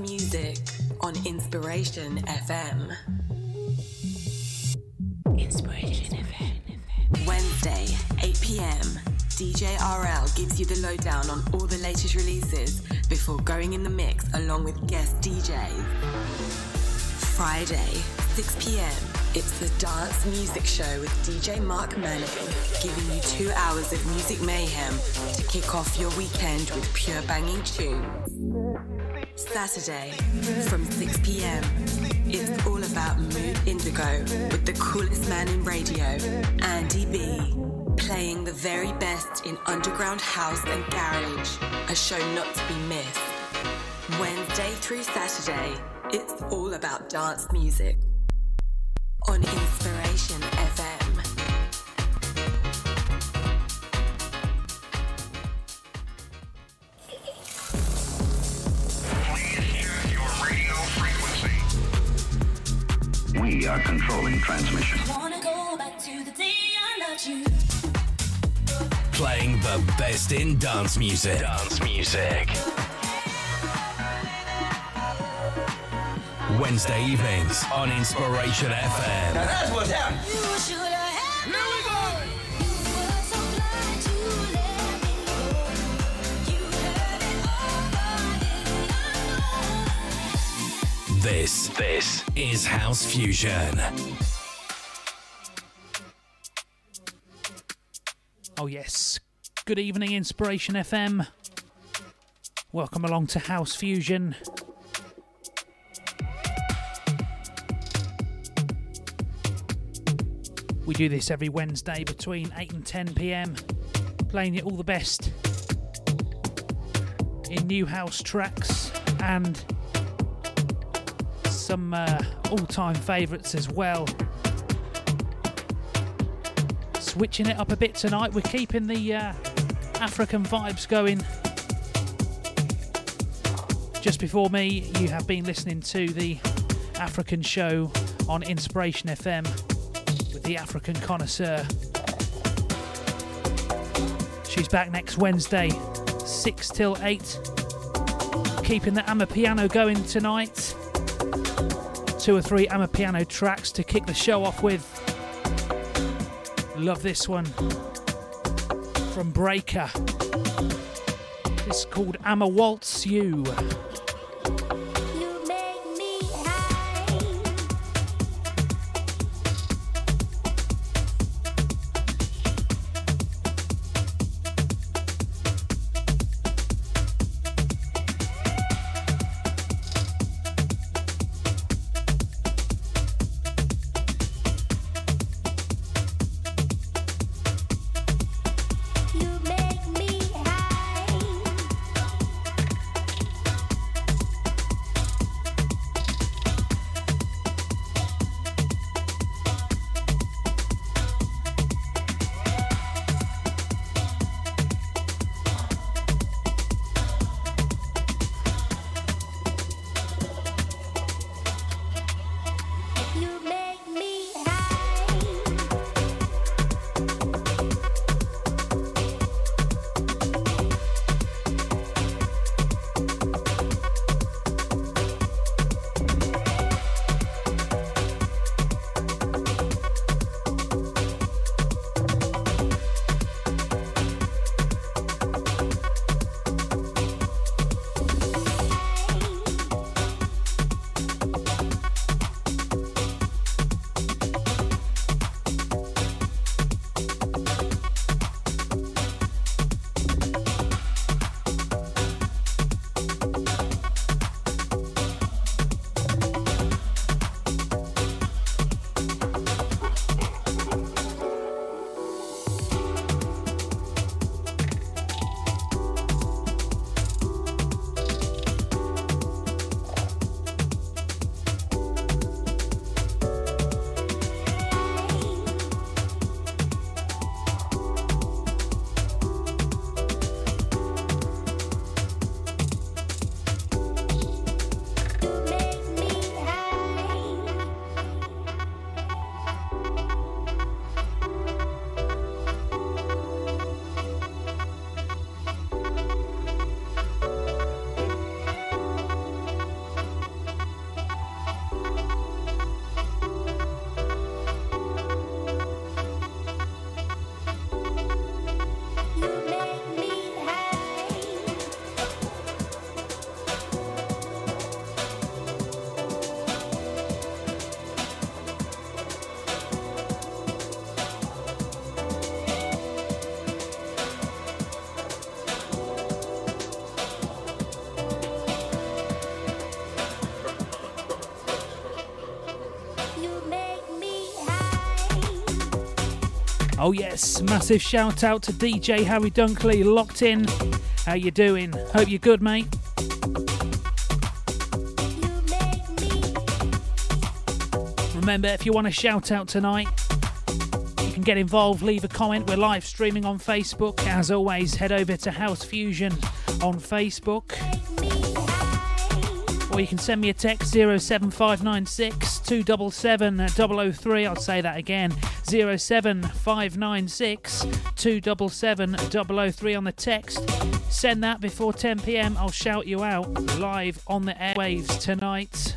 music on Inspiration FM. Inspiration FM. Wednesday, 8 pm. DJ RL gives you the lowdown on all the latest releases before going in the mix along with guest DJs. Friday, 6 pm. It's the Dance Music Show with DJ Mark Manning, giving you two hours of music mayhem to kick off your weekend with pure banging tunes. Saturday from 6 pm. It's all about Mood Indigo with the coolest man in radio, Andy B. Playing the very best in underground house and garage. A show not to be missed. Wednesday through Saturday, it's all about dance music on Inspiration FM. We are controlling transmission. Playing the best in dance music. Dance music. Wednesday evenings on Inspiration FM. Now that's what's happening. This, this is House Fusion. Oh, yes. Good evening, Inspiration FM. Welcome along to House Fusion. We do this every Wednesday between 8 and 10 pm, playing you all the best in new house tracks and some uh, all time favourites as well switching it up a bit tonight. We're keeping the uh, African vibes going. Just before me, you have been listening to the African show on Inspiration FM with the African connoisseur. She's back next Wednesday, 6 till 8. Keeping the Amapiano going tonight. Two or three Amapiano tracks to kick the show off with. Love this one from Breaker. It's called I'ma Waltz You. Oh yes, massive shout out to DJ Harry Dunkley, locked in. How you doing? Hope you're good, mate. Remember, if you want a shout out tonight, you can get involved, leave a comment. We're live streaming on Facebook. As always, head over to House Fusion on Facebook. Or you can send me a text 07596 277 003. I'll say that again 07596 277 003 on the text. Send that before 10 pm. I'll shout you out live on the airwaves tonight.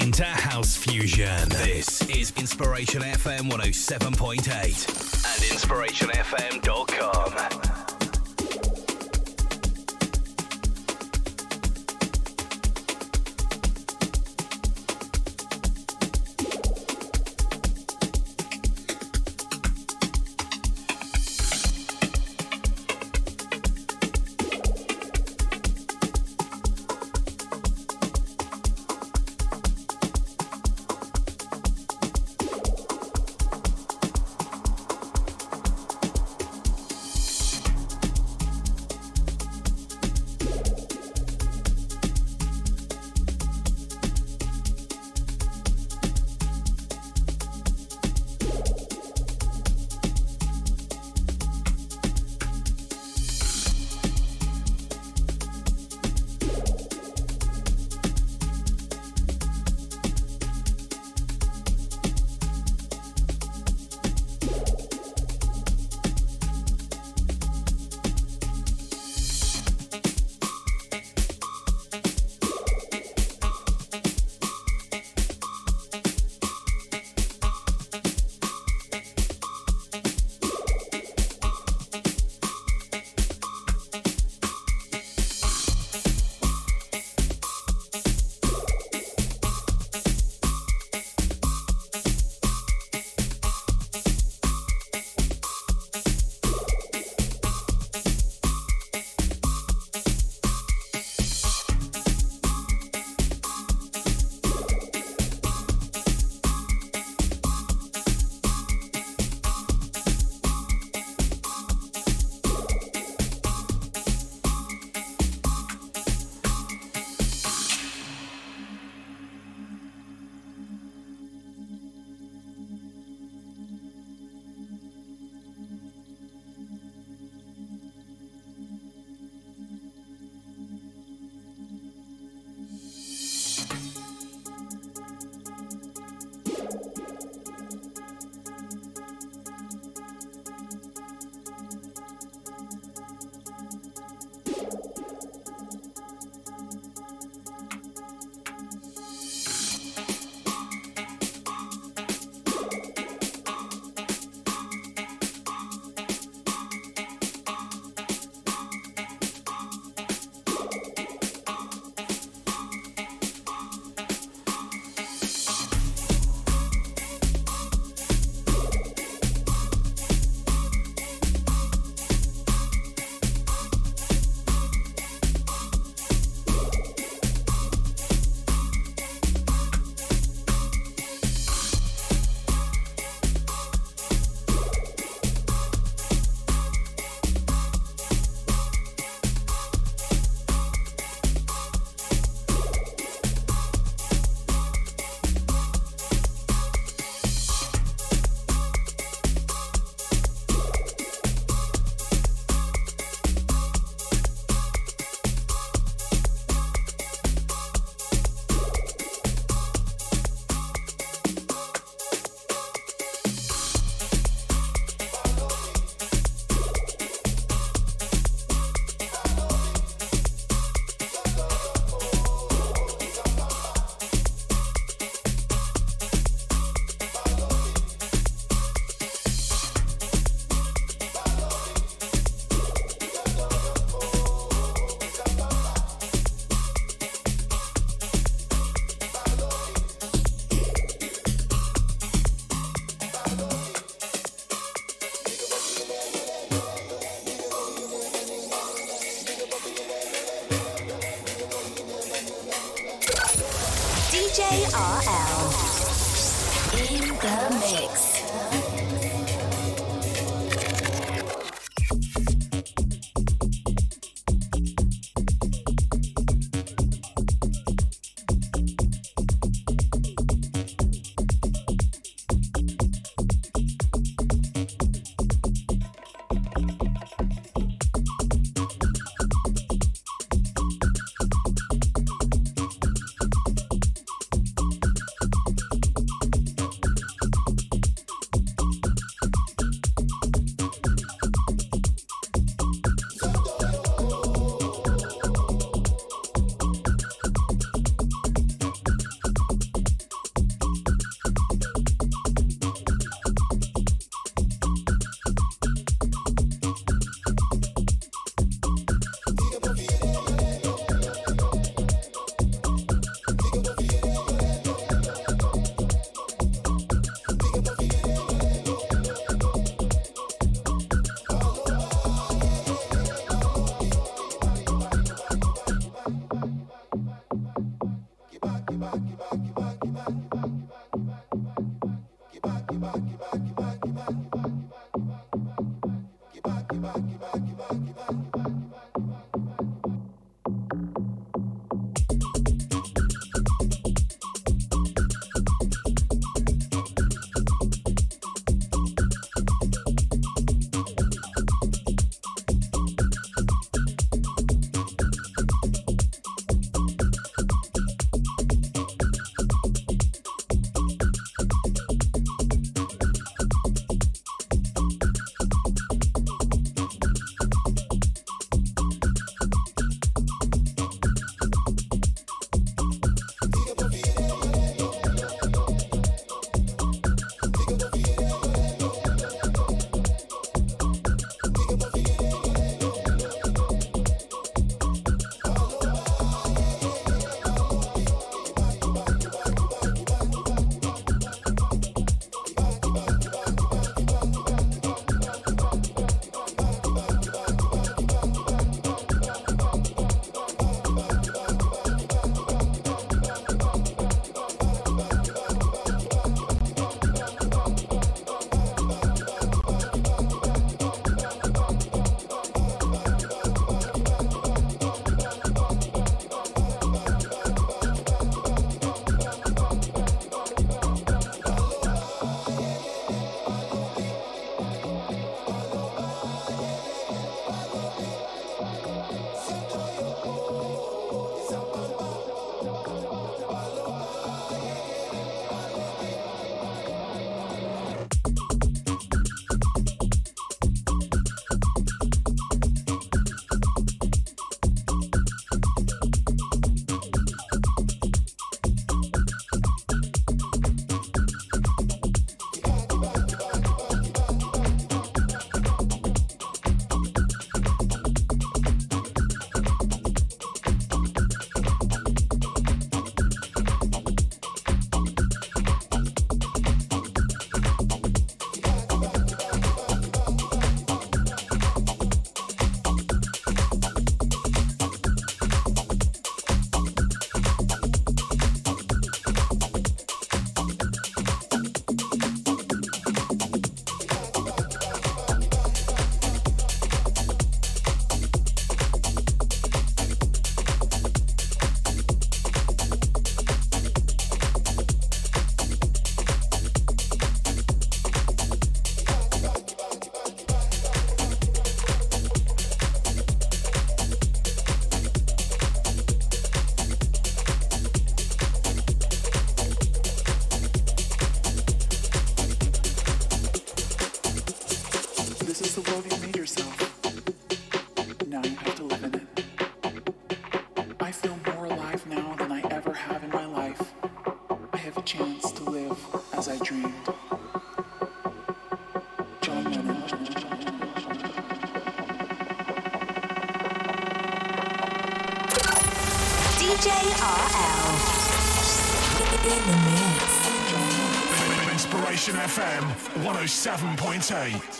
Into House Fusion. This is Inspiration FM 107.8 and InspirationFM.com. 7.8. Oh,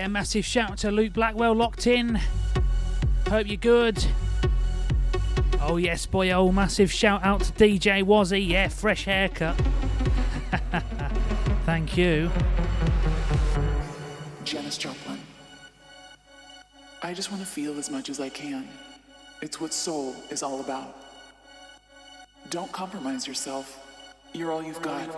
yeah, massive shout out to Luke Blackwell locked in. Hope you're good. Oh, yes, boy, oh, massive shout out to DJ Wazzy. Yeah, fresh haircut. Thank you. Janis Joplin. I just want to feel as much as I can. It's what soul is all about. Don't compromise yourself. You're all you've got.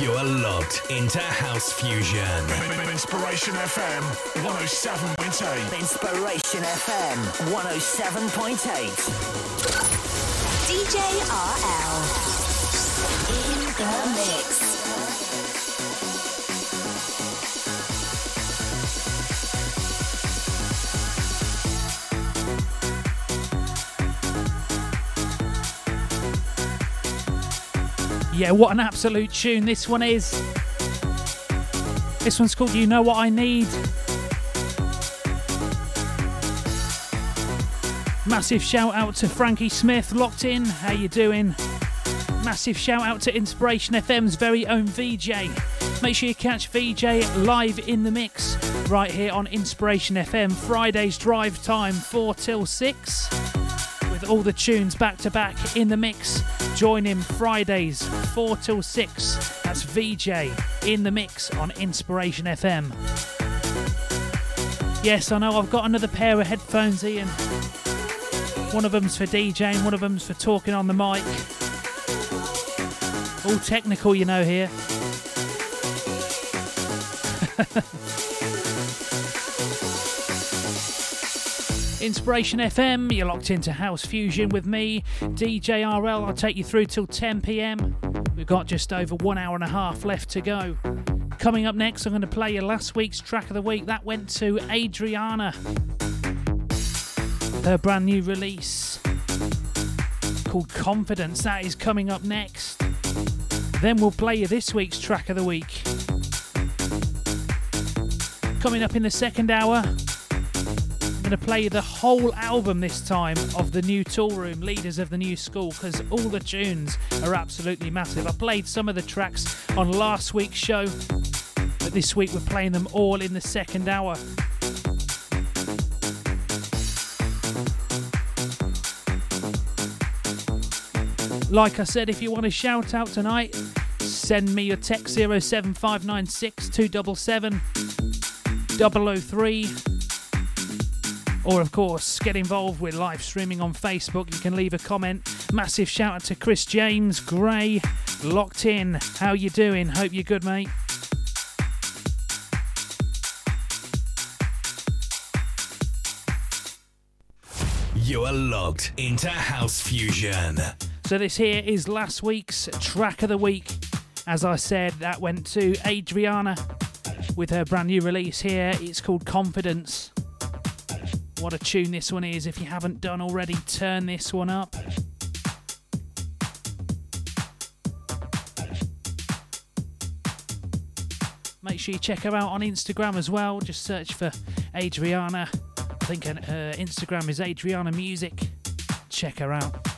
You're locked into House Fusion. Inspiration FM 107.8. Inspiration FM 107.8. DJ RL. Yeah, what an absolute tune this one is. This one's called You Know What I Need. Massive shout out to Frankie Smith, locked in. How you doing? Massive shout out to Inspiration FM's very own VJ. Make sure you catch VJ live in the mix right here on Inspiration FM. Friday's drive time 4 till 6 with all the tunes back to back in the mix. Join him Fridays 4 till 6. That's VJ in the mix on Inspiration FM. Yes, I know I've got another pair of headphones, Ian. One of them's for DJing, one of them's for talking on the mic. All technical, you know, here. Inspiration FM, you're locked into House Fusion with me, DJ RL. I'll take you through till 10 pm. We've got just over one hour and a half left to go. Coming up next, I'm going to play you last week's track of the week. That went to Adriana. Her brand new release called Confidence. That is coming up next. Then we'll play you this week's track of the week. Coming up in the second hour, going to play the whole album this time of the new Toolroom, Leaders of the New School, because all the tunes are absolutely massive. I played some of the tracks on last week's show, but this week we're playing them all in the second hour. Like I said, if you want to shout out tonight, send me your text 07596 277 003. Or, of course, get involved with live streaming on Facebook. You can leave a comment. Massive shout out to Chris James Gray, locked in. How you doing? Hope you're good, mate. You are logged into House Fusion. So this here is last week's track of the week. As I said, that went to Adriana with her brand new release here. It's called Confidence. What a tune this one is. If you haven't done already, turn this one up. Make sure you check her out on Instagram as well. Just search for Adriana. I think her Instagram is Adriana Music. Check her out.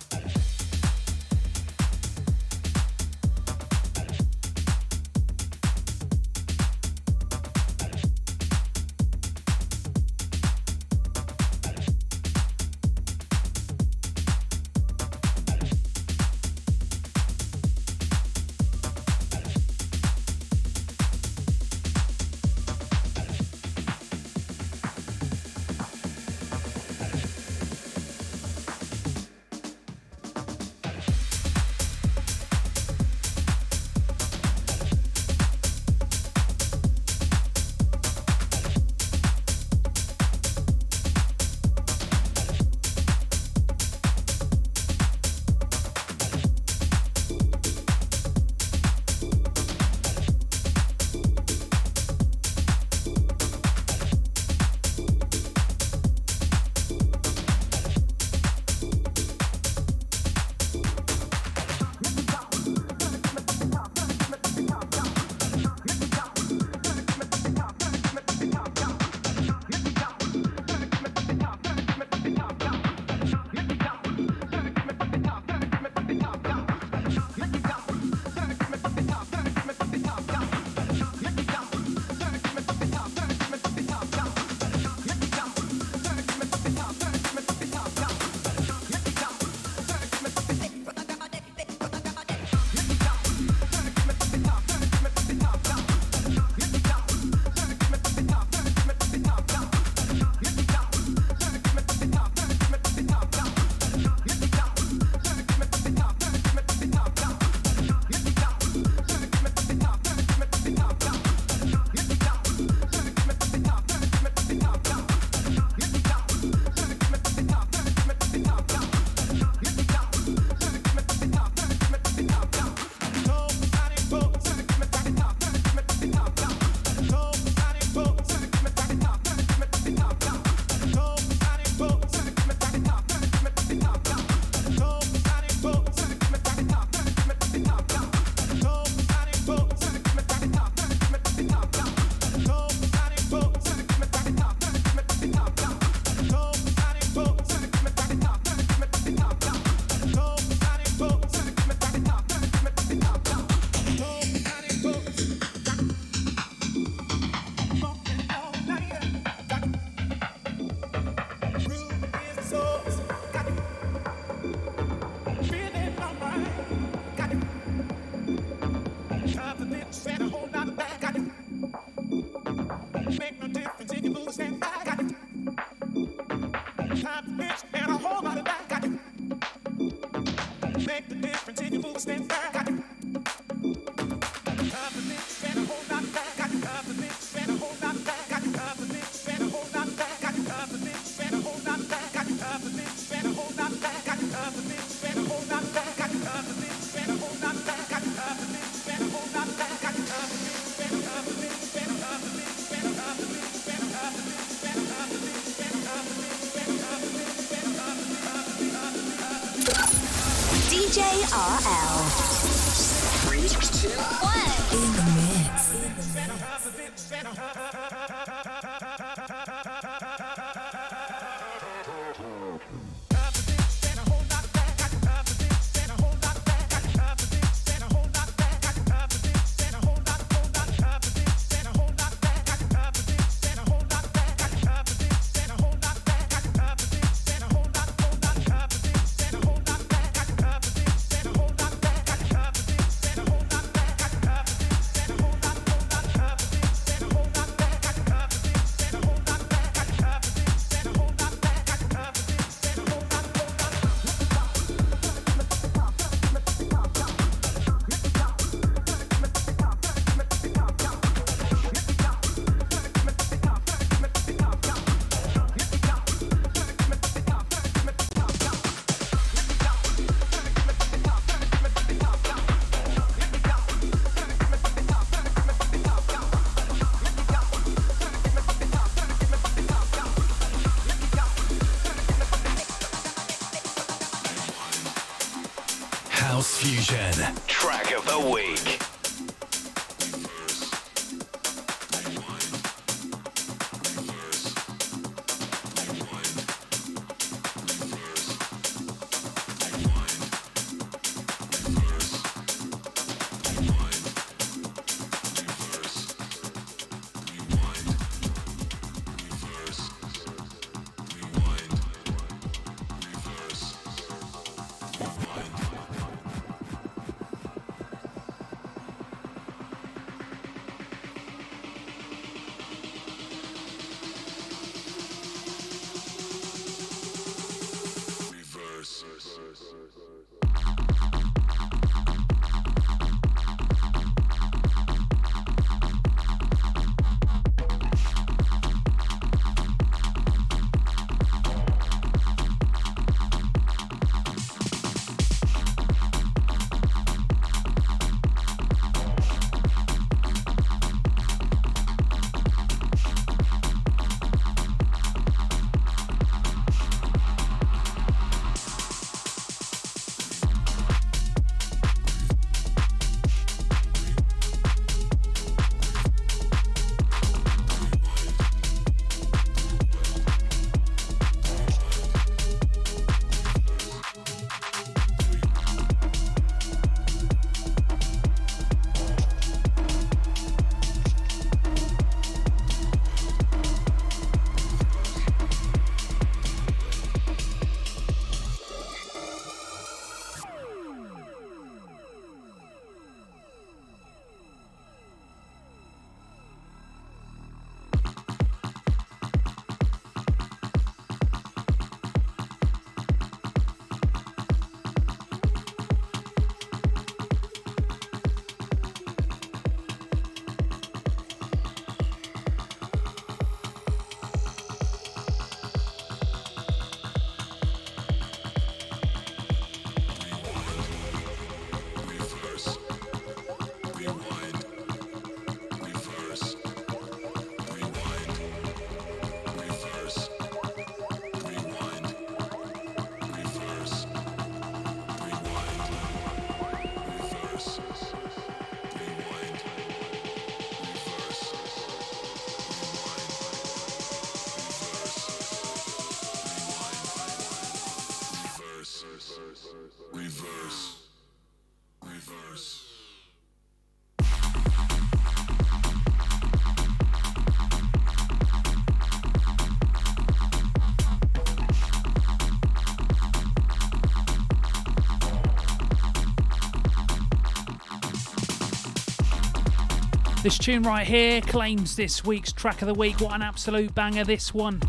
This tune right here claims this week's track of the week. What an absolute banger this one.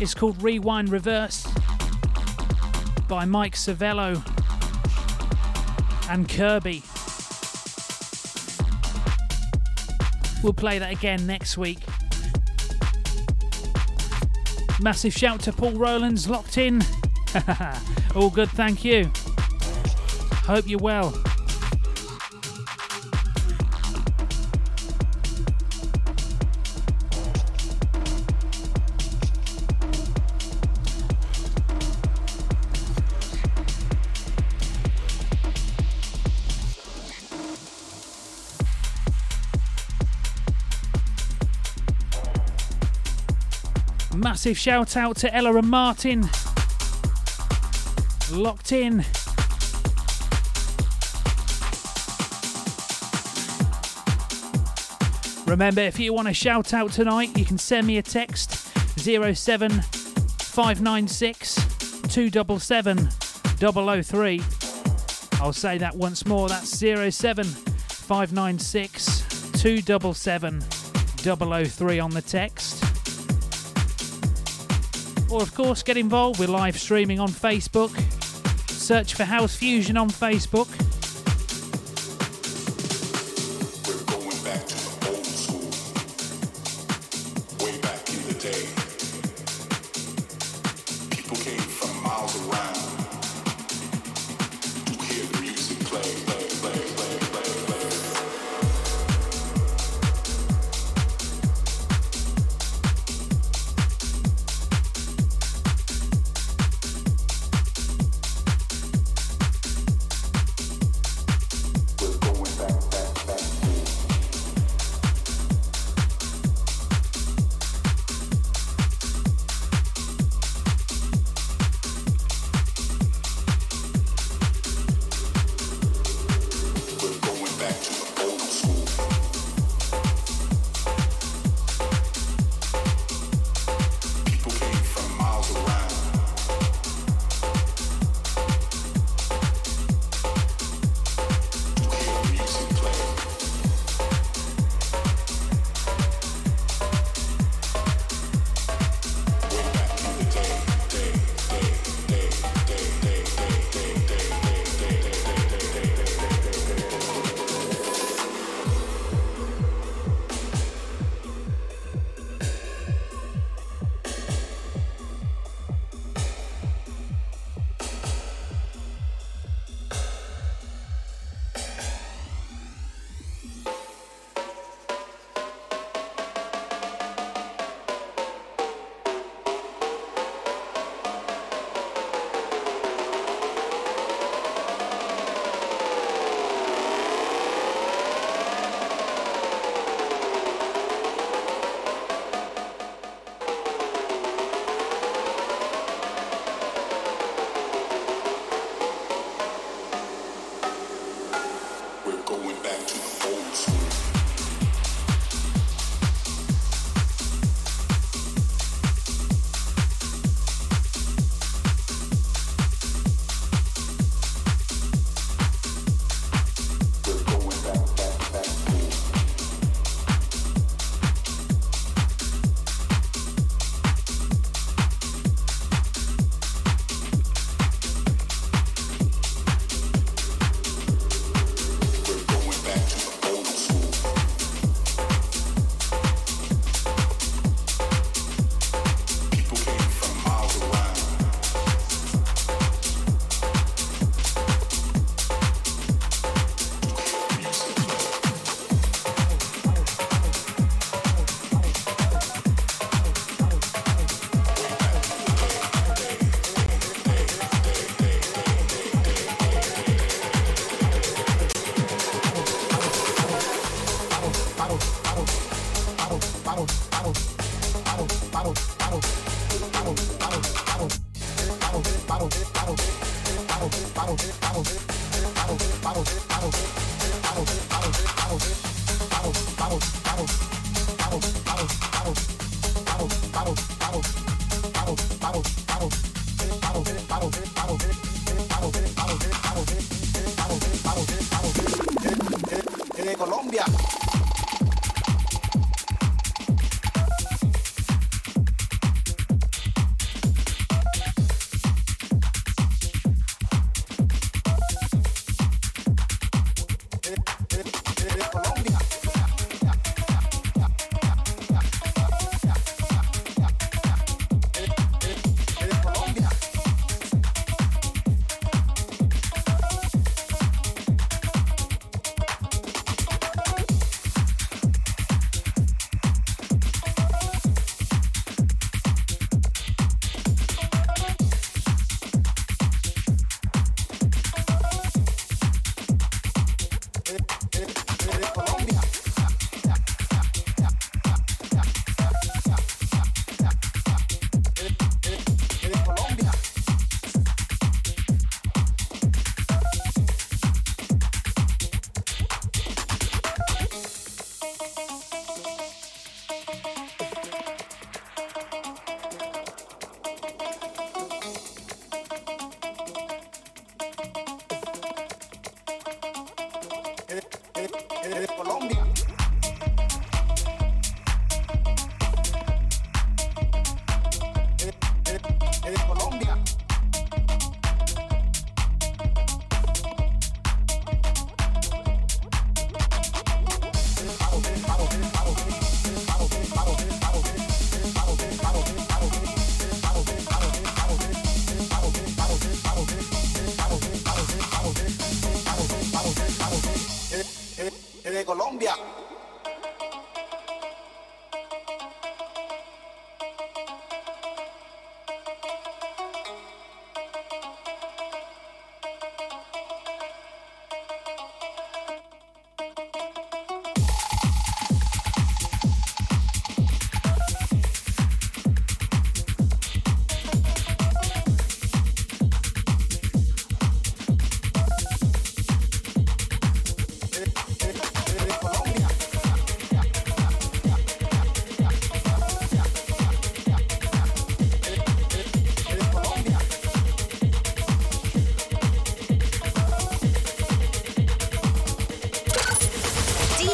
It's called Rewind Reverse by Mike Savello and Kirby. We'll play that again next week. Massive shout to Paul Rowlands locked in. All good, thank you. Hope you're well. Massive shout out to Ella and Martin. Locked in. Remember, if you want a shout out tonight, you can send me a text 07596 277 003. I'll say that once more that's 07596 277 003 on the text. Or, of course, get involved. We're live streaming on Facebook. Search for House Fusion on Facebook.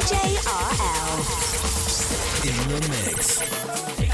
JRL. In the mix.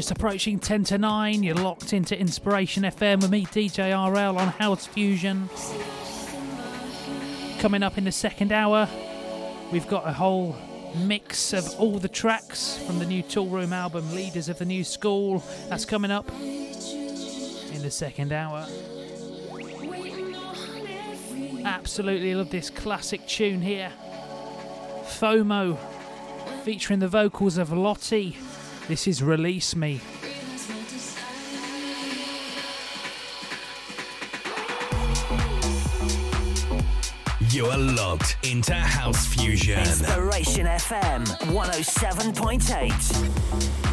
Just approaching 10 to 9. You're locked into Inspiration FM with me, DJ RL, on House Fusion. Coming up in the second hour, we've got a whole mix of all the tracks from the new Toolroom album, Leaders of the New School. That's coming up in the second hour. Absolutely love this classic tune here. FOMO, featuring the vocals of Lottie This is Release Me. You are locked into House Fusion. Inspiration FM 107.8.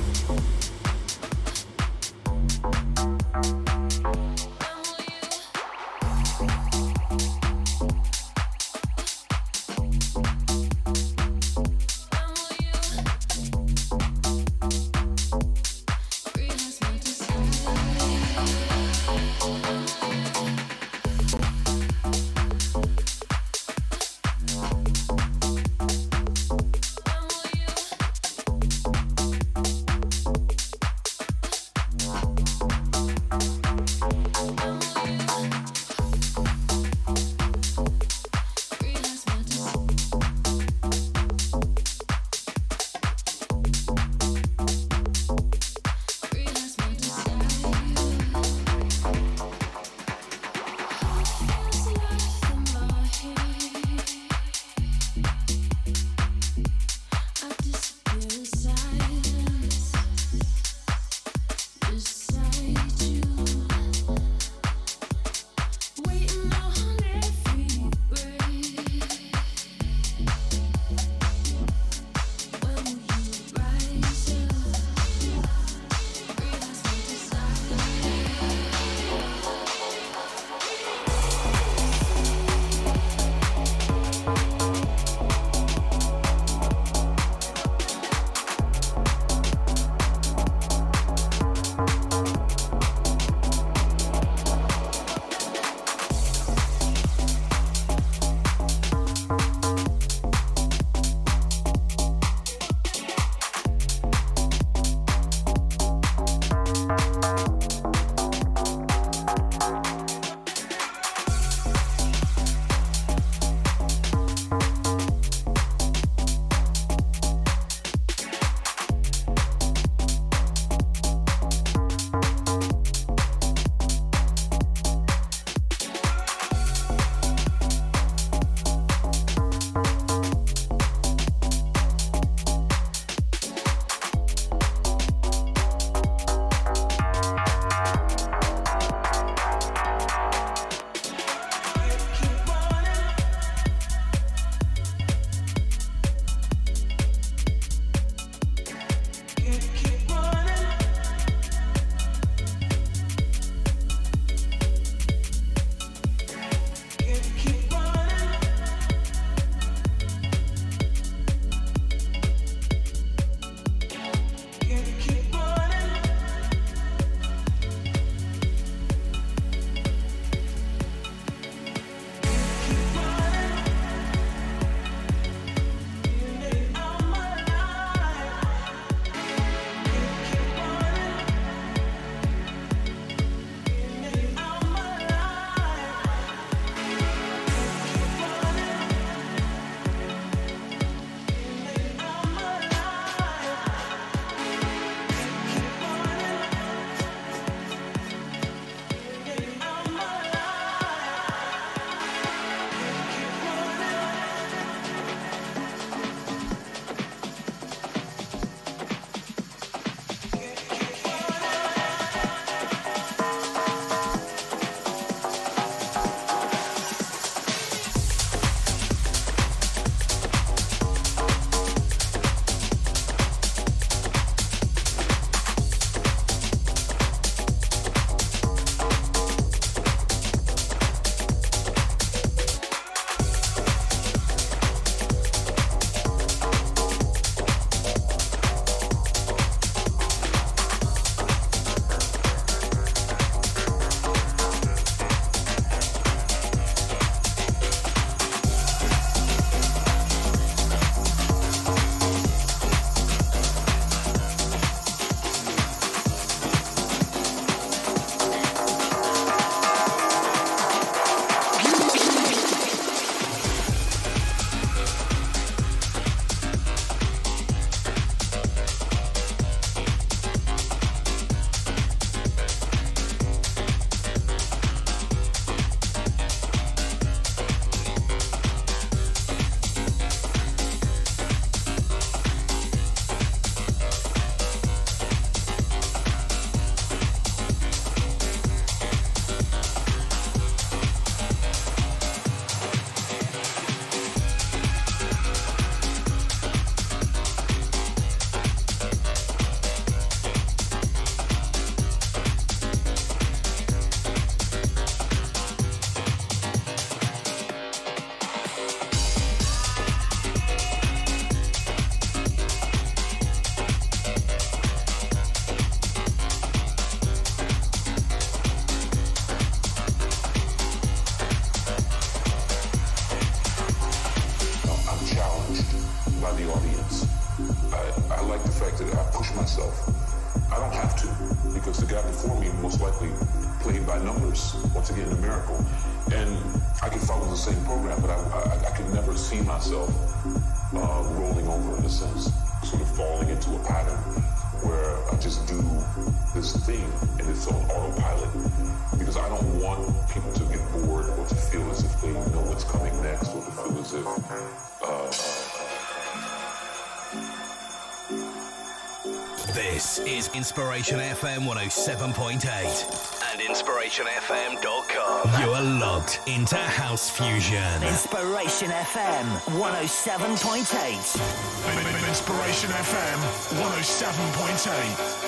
Inspiration FM 107.8 and InspirationFM.com. You are logged into House Fusion. Inspiration FM 107.8. Inspiration FM 107.8.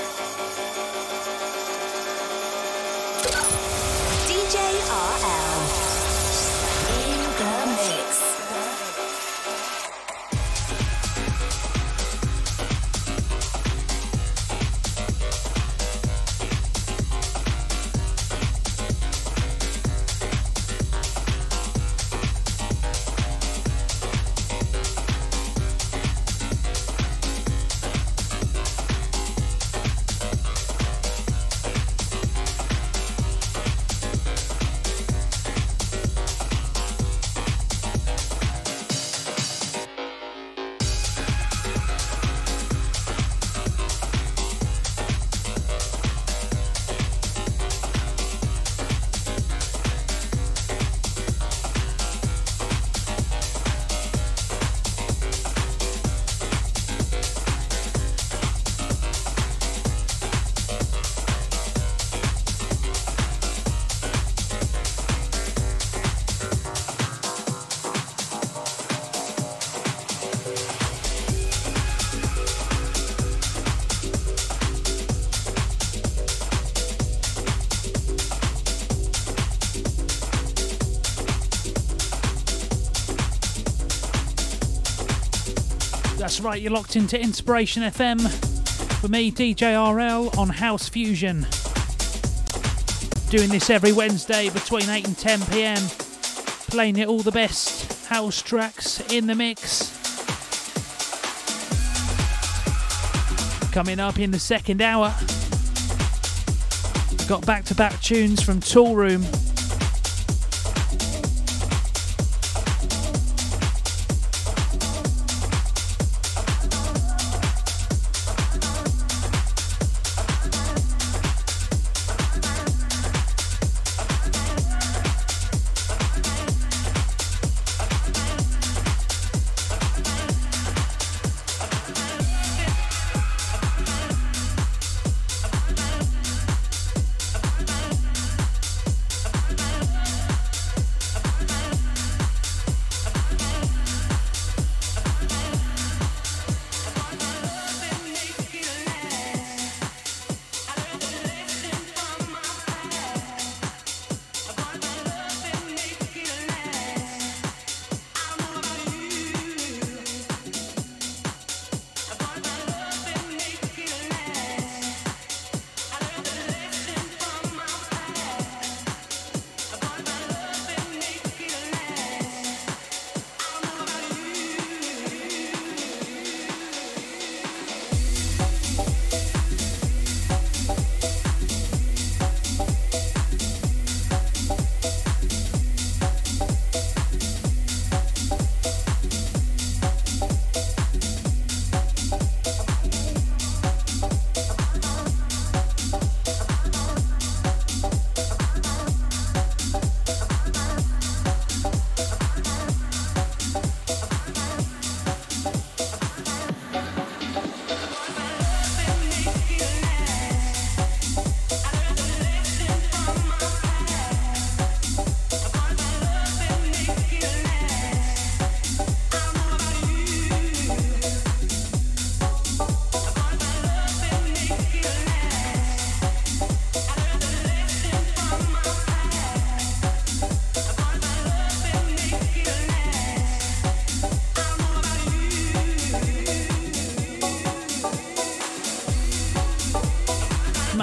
Right, you're locked into Inspiration FM with me, DJ RL, on House Fusion. Doing this every Wednesday between 8 and 10 pm, playing it all the best house tracks in the mix. Coming up in the second hour, got back to back tunes from Toolroom.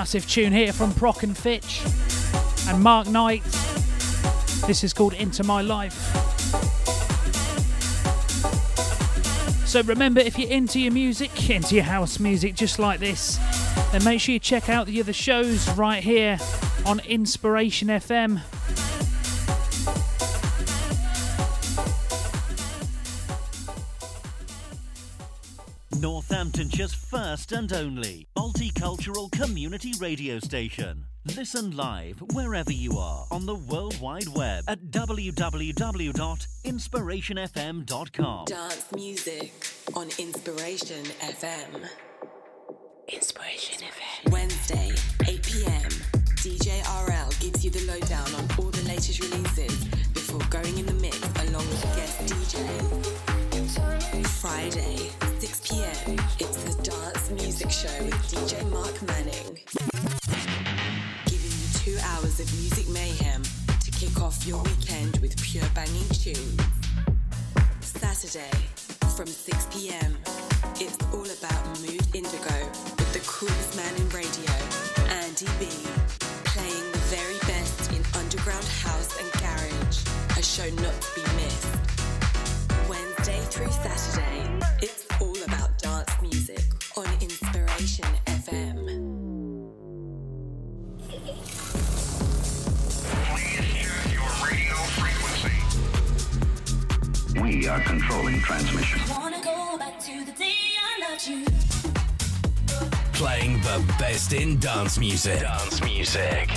Massive tune here from Prok and Fitch and Mark Knight. This is called Into My Life. So remember, if you're into your music, into your house music just like this, then make sure you check out the other shows right here on Inspiration FM. First and only multicultural community radio station. Listen live wherever you are on the World Wide Web at www.inspirationfm.com. Dance music on Inspiration FM. Inspiration FM. Wednesday, 8 pm. DJ RL gives you the lowdown on all the latest releases before going in the mix along with guest DJ. Friday, DJ Mark Manning. Giving you two hours of music mayhem to kick off your weekend with pure banging tunes. Saturday, from 6 pm. It's all about Mood Indigo with the coolest man in radio, Andy B, playing the very best in underground house and garage. A show not We are controlling transmission. Playing the best in dance music. Dance music.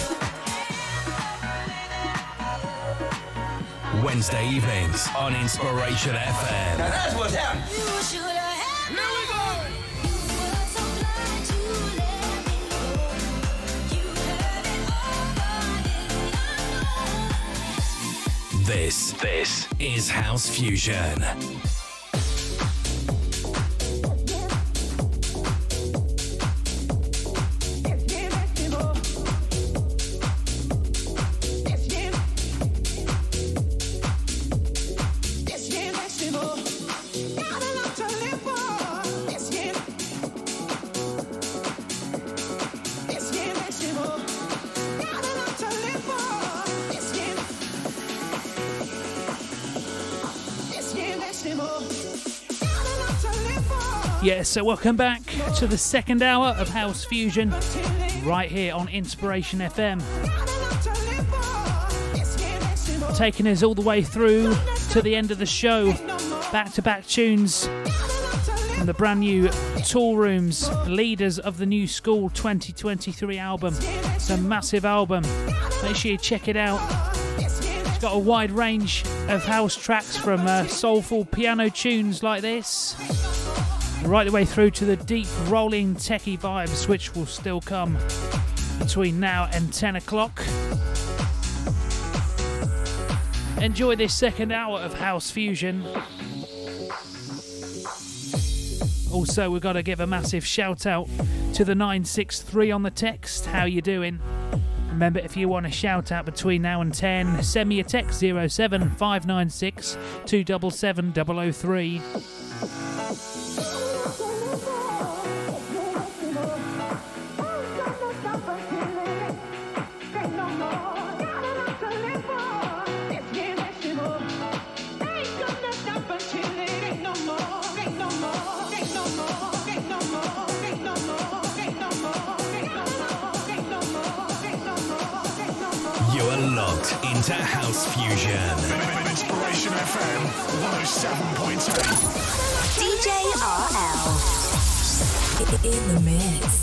Wednesday evenings on Inspiration FM. Now that's what's happening. Here we go. This, this is House Fusion. Yes, so welcome back to the second hour of House Fusion right here on Inspiration FM. Taking us all the way through to the end of the show. Back to back tunes from the brand new Toolroom's Leaders of the New School 2023 album. It's a massive album. Make sure you check it out. It's got a wide range of house tracks from uh, soulful piano tunes like this right the way through to the deep rolling techie vibes which will still come between now and 10 o'clock. Enjoy this second hour of house fusion. Also we've got to give a massive shout out to the 963 on the text. How you doing? Remember, if you want a shout out between now and 10, send me a text 07596 277 003. House Inspiration FM 107.8. DJ RL. In the mix.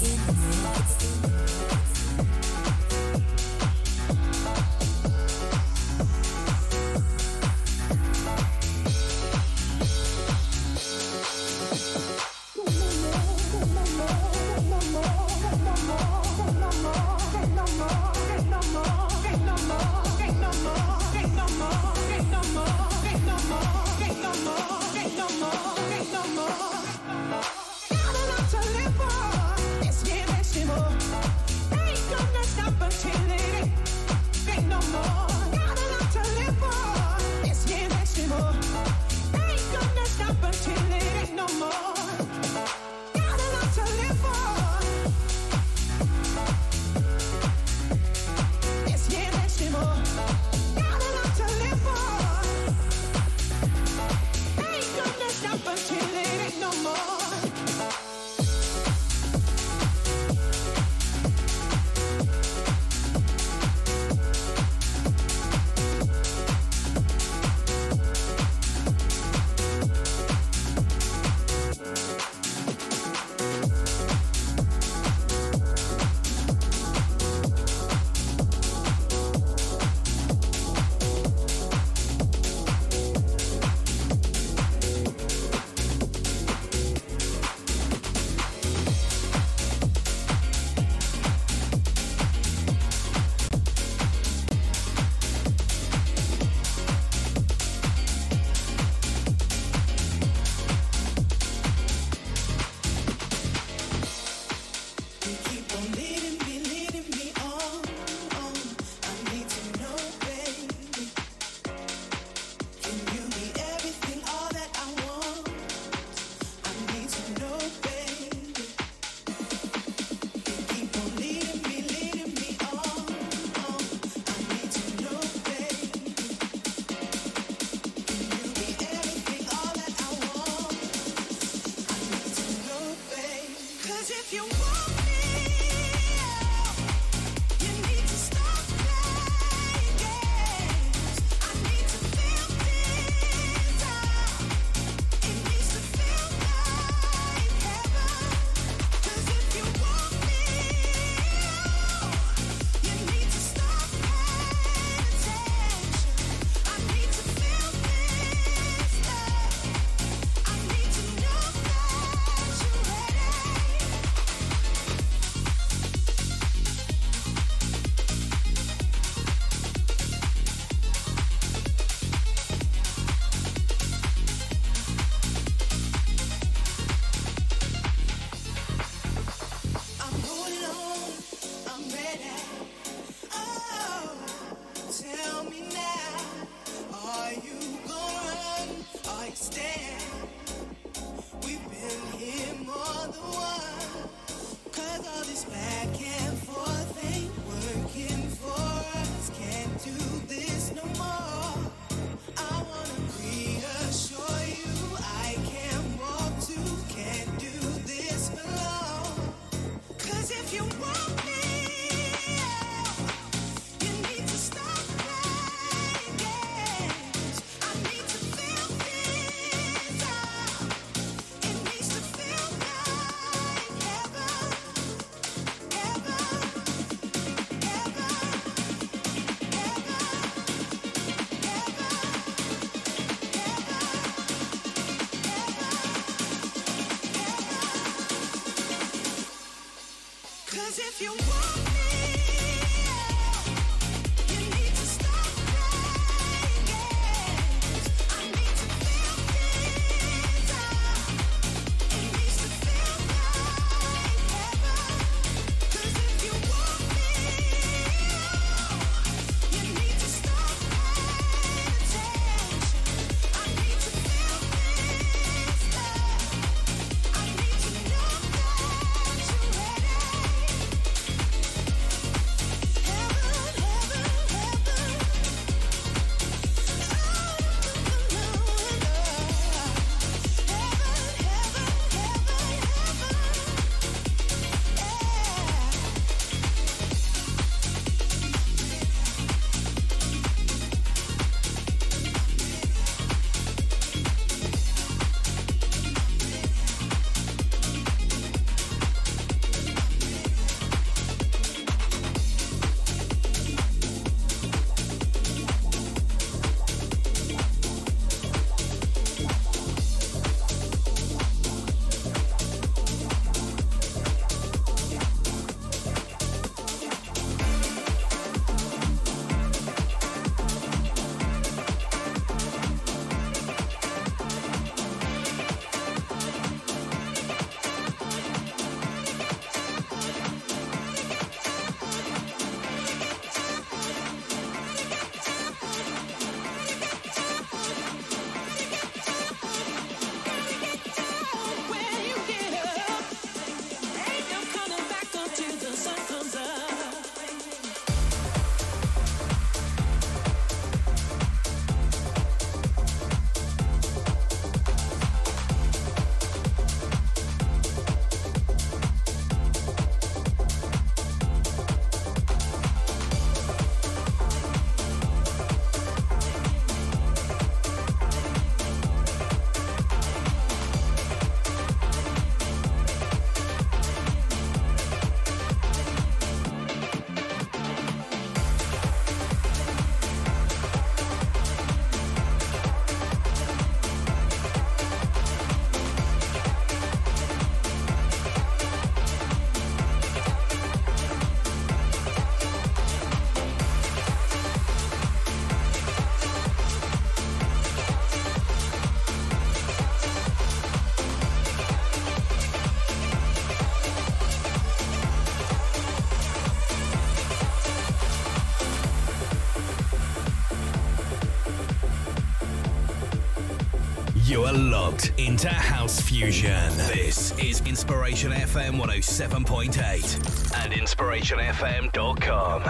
Locked into House Fusion. This is Inspiration FM 107.8 and InspirationFM.com.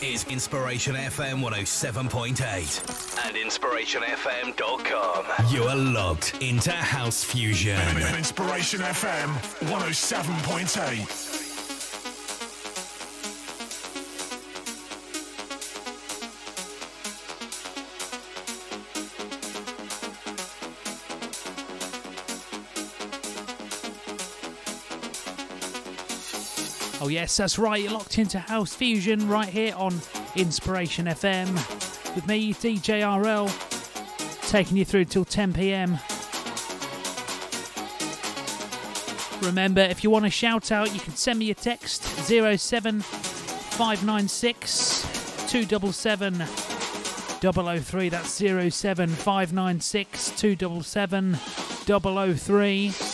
This is Inspiration FM 107.8 and InspirationFM.com. You are logged into House Fusion. Inspiration FM 107.8. yes, that's right. You're locked into House Fusion right here on Inspiration FM with me, DJ RL, taking you through till 10 pm. Remember, if you want a shout out, you can send me a text 07596 277 003. That's 07596 277 003.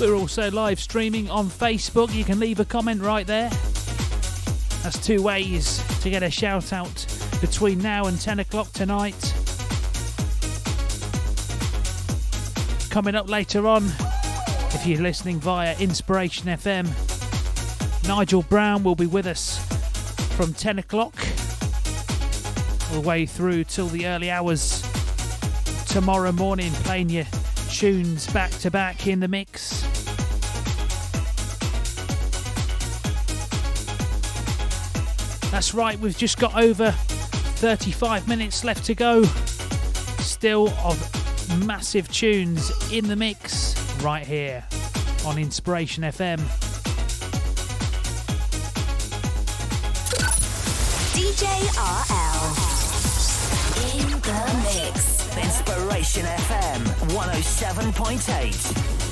We're also live streaming on Facebook. You can leave a comment right there. That's two ways to get a shout out between now and 10 o'clock tonight. Coming up later on, if you're listening via Inspiration FM, Nigel Brown will be with us from 10 o'clock all the way through till the early hours tomorrow morning, playing you tunes back to back in the mix. That's right, we've just got over 35 minutes left to go. Still of massive tunes in the mix right here on Inspiration FM. DJ RL in the mix. Inspiration FM 107.8.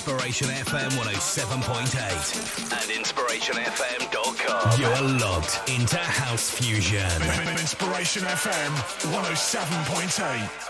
Inspiration FM 107.8 and InspirationFM.com. You're logged into House Fusion. Inspiration FM 107.8.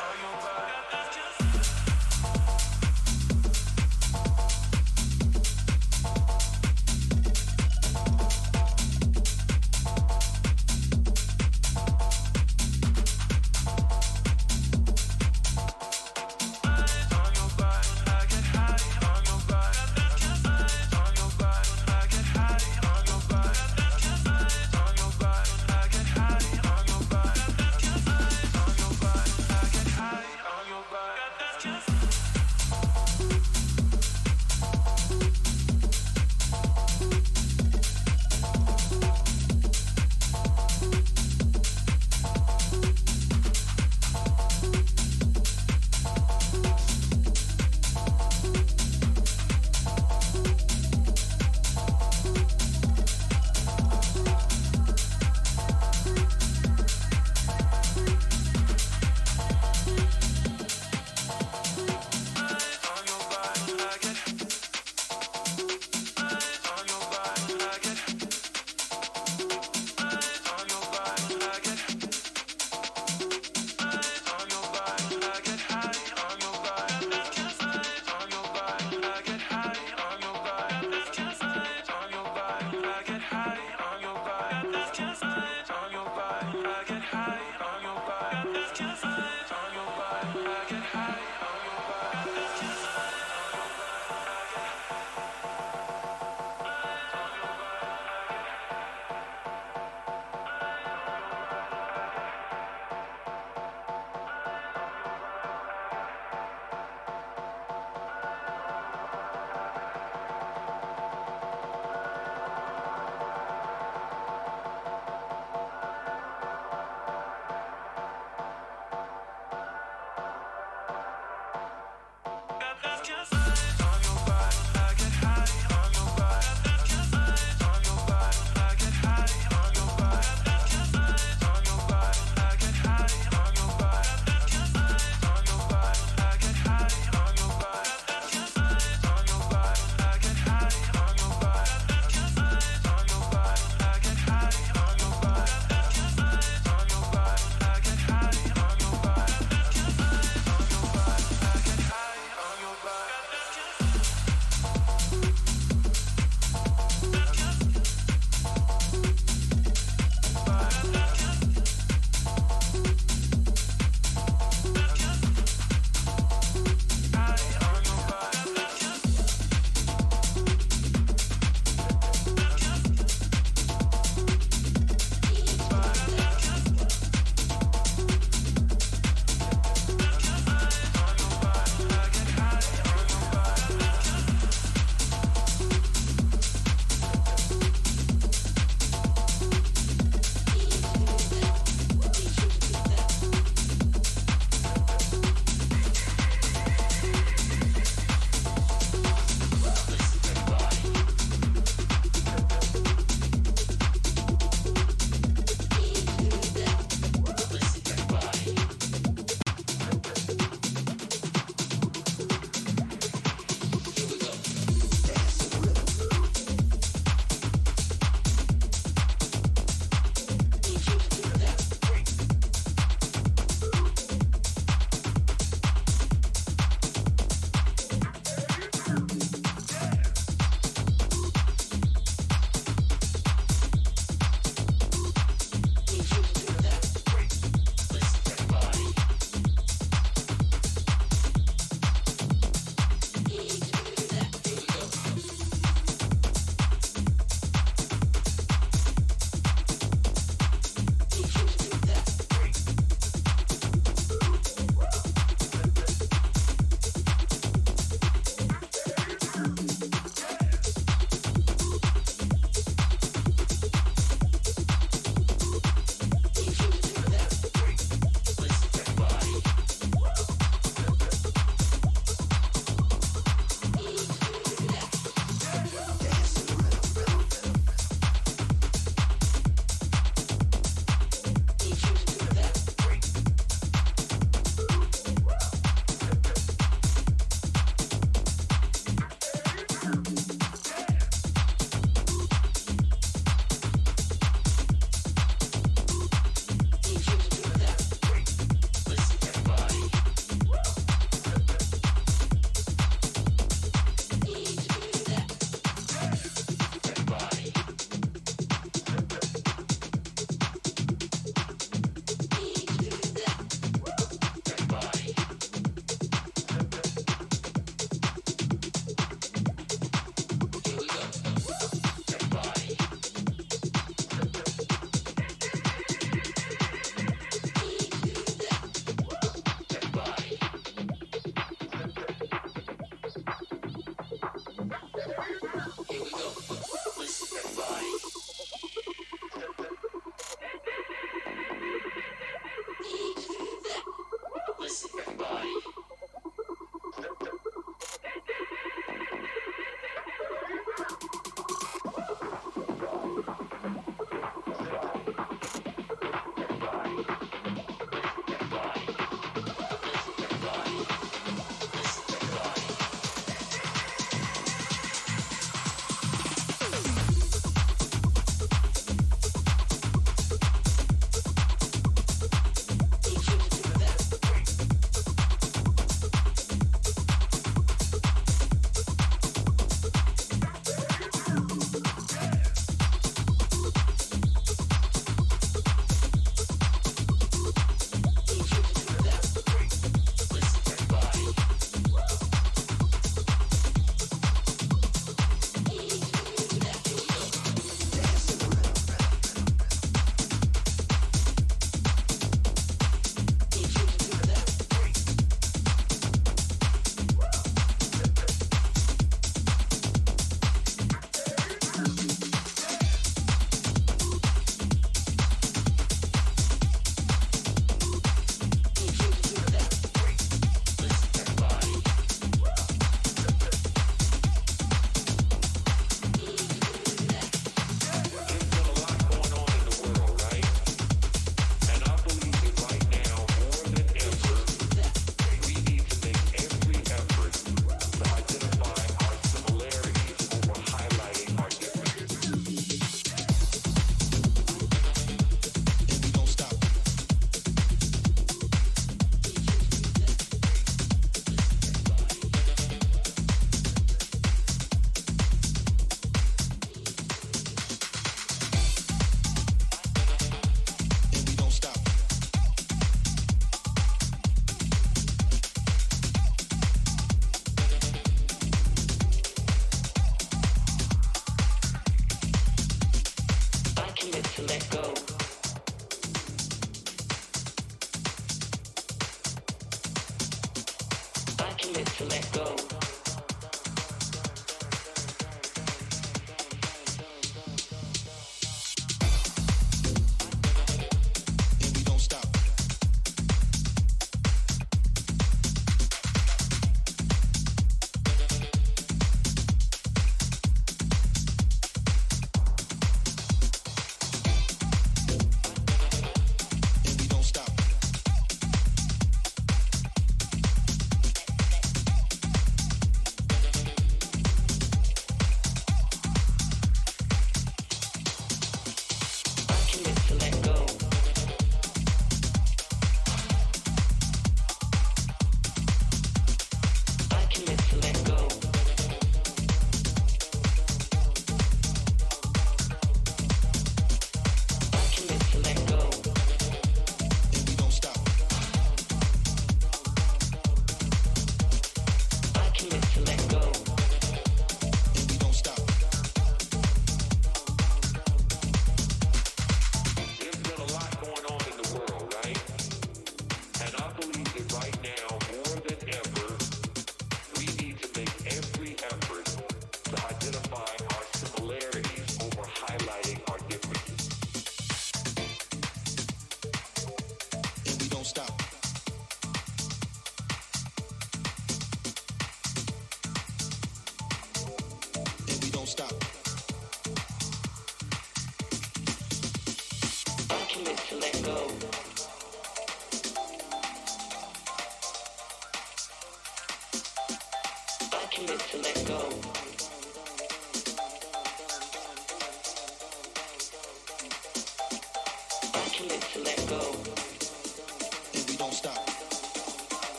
to let go.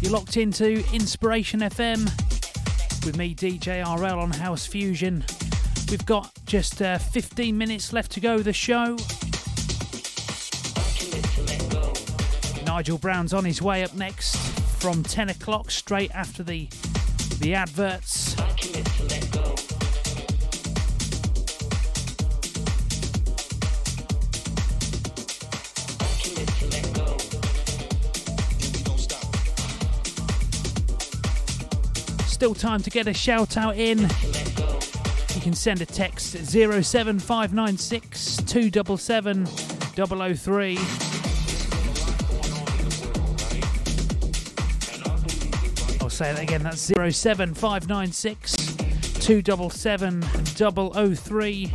You're locked into Inspiration FM with me, DJ RL, on House Fusion. We've got just uh, 15 minutes left to go the show. Nigel Brown's on his way up next from 10 o'clock, straight after the the adverts. Still time to get a shout out in. You can send a text 07596 277 003. I'll say that again, that's 07596 277 003.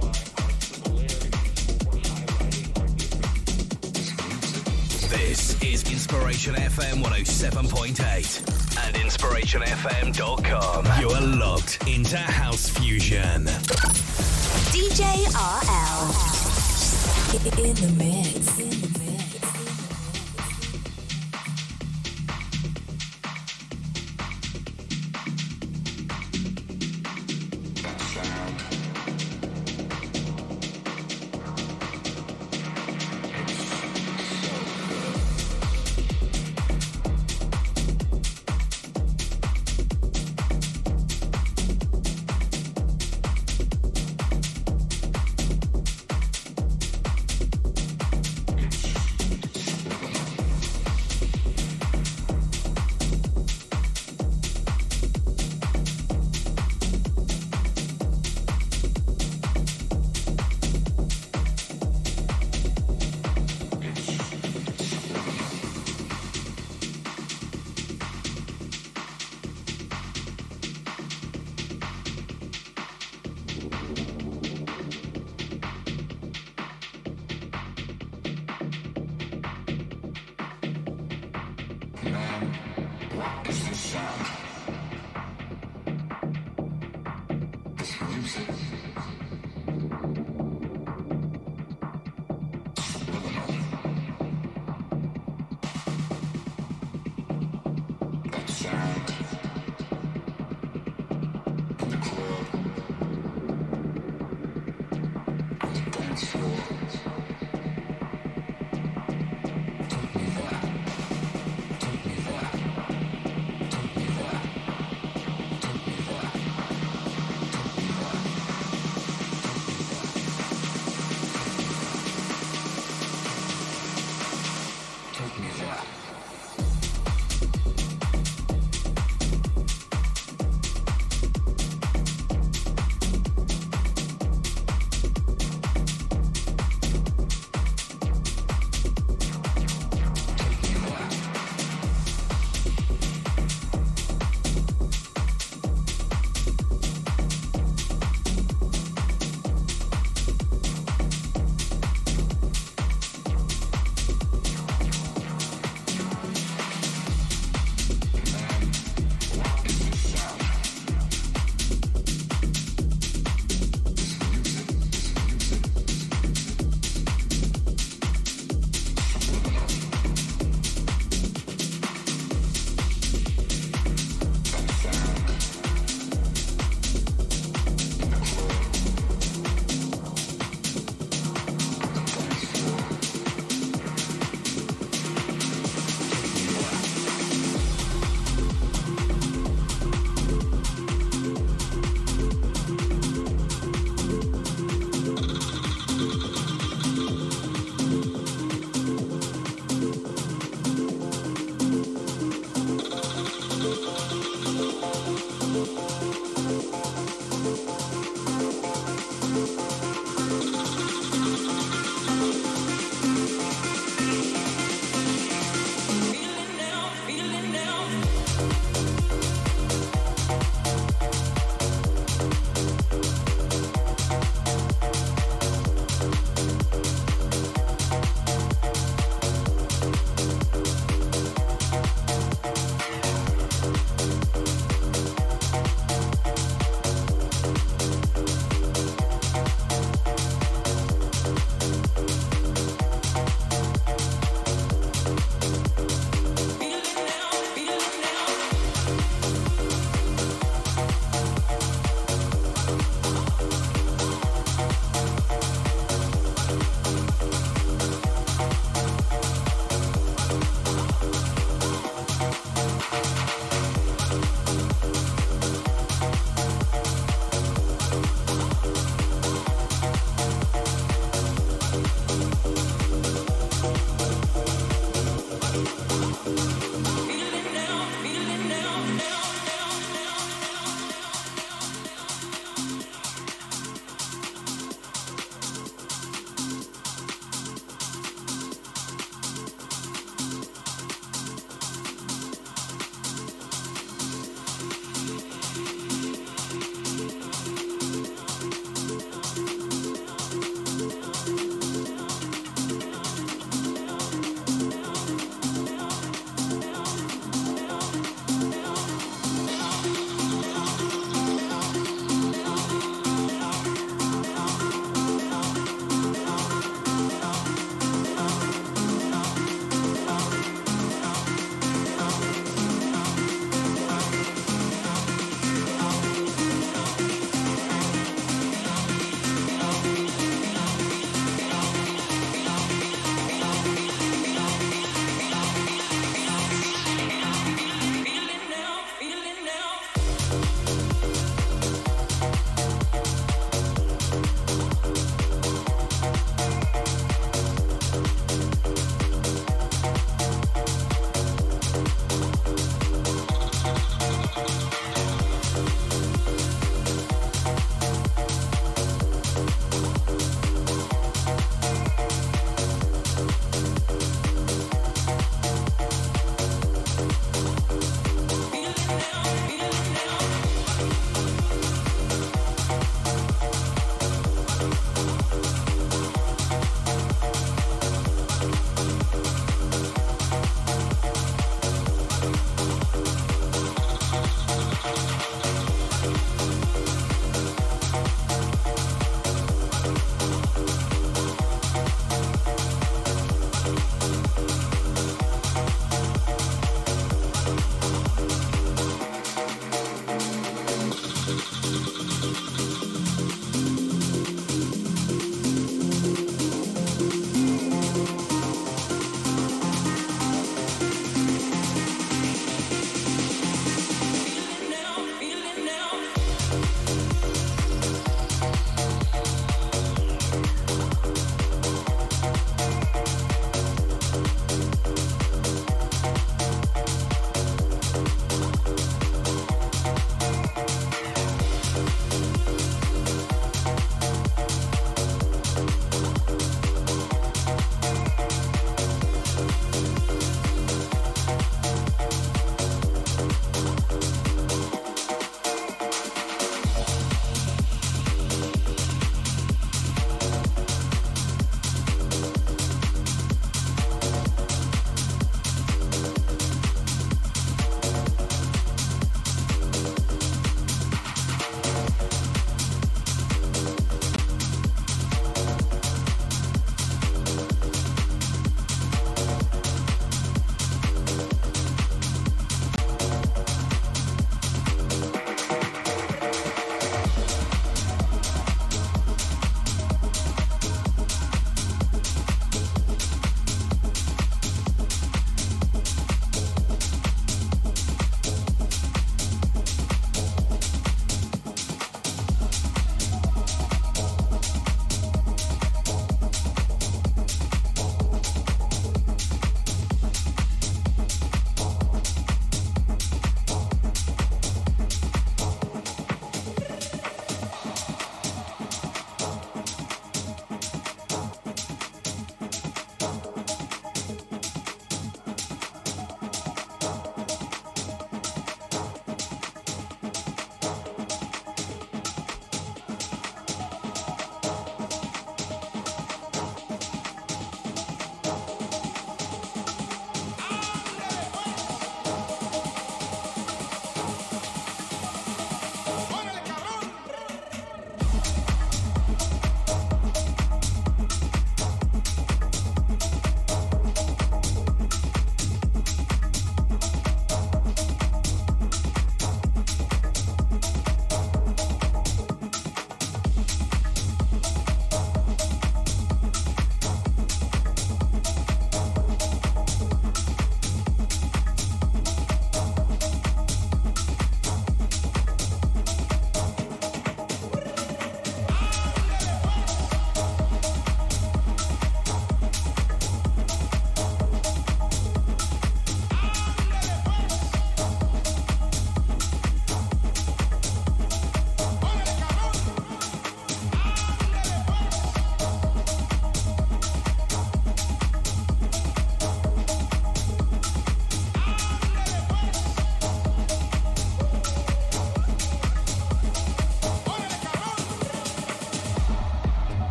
This is Inspiration FM 107.8 and inspirationfm.com. You're locked into House Fusion. DJ RL. In the mix.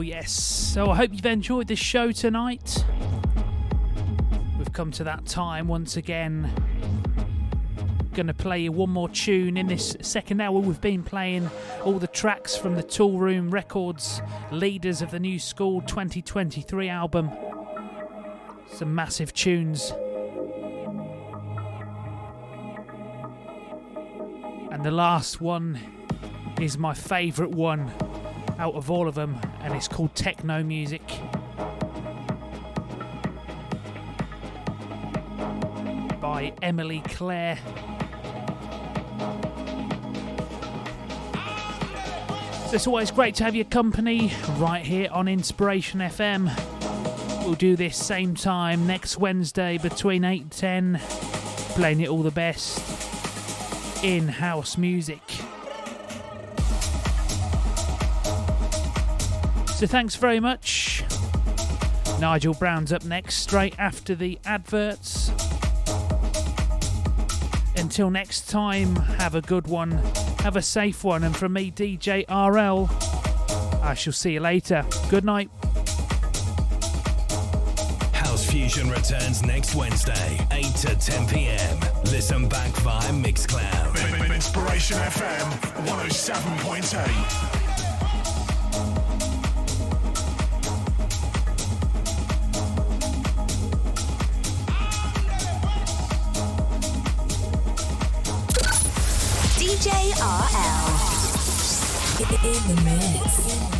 Oh, yes. So I hope you've enjoyed this show tonight. We've come to that time once again. Gonna play you one more tune in this second hour. We've been playing all the tracks from the Toolroom Records Leaders of the New School 2023 album. Some massive tunes. And the last one is my favourite one out of all of them, and it's called Techno Music. By Emily Claire. So it's always great to have your company right here on Inspiration FM. We'll do this same time next Wednesday between 8 and 10, playing it all the best in house music. So thanks very much. Nigel Brown's up next, straight after the adverts. Until next time, have a good one, have a safe one, and from me, DJ RL, I shall see you later. Good night. House Fusion returns next Wednesday, 8 to 10 pm. Listen back via Mixcloud. Inspiration FM 107.8. JRL. In the mix.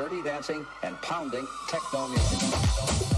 dirty dancing, and pounding techno music.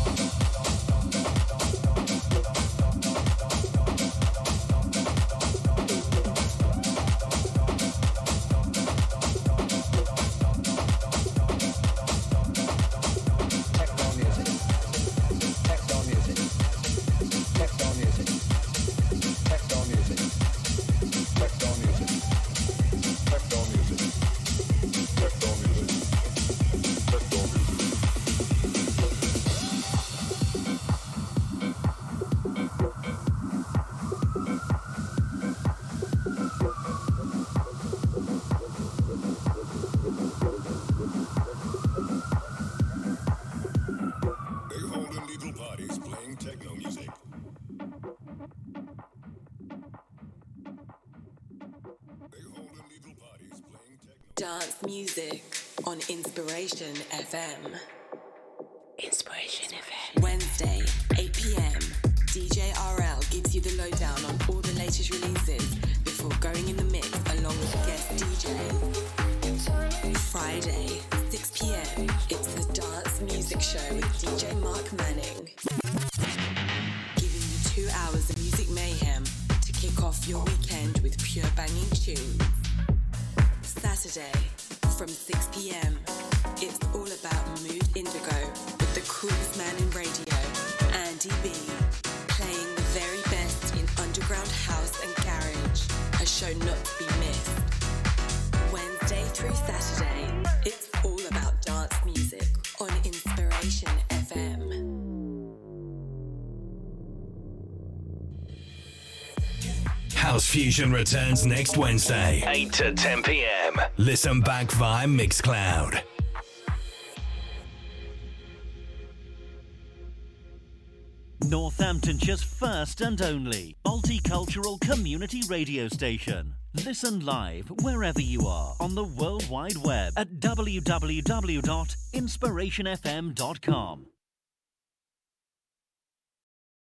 Fusion returns next Wednesday, 8 to 10 p.m. Listen back via Mixcloud. Northamptonshire's first and only multicultural community radio station. Listen live wherever you are on the World Wide Web at www.inspirationfm.com.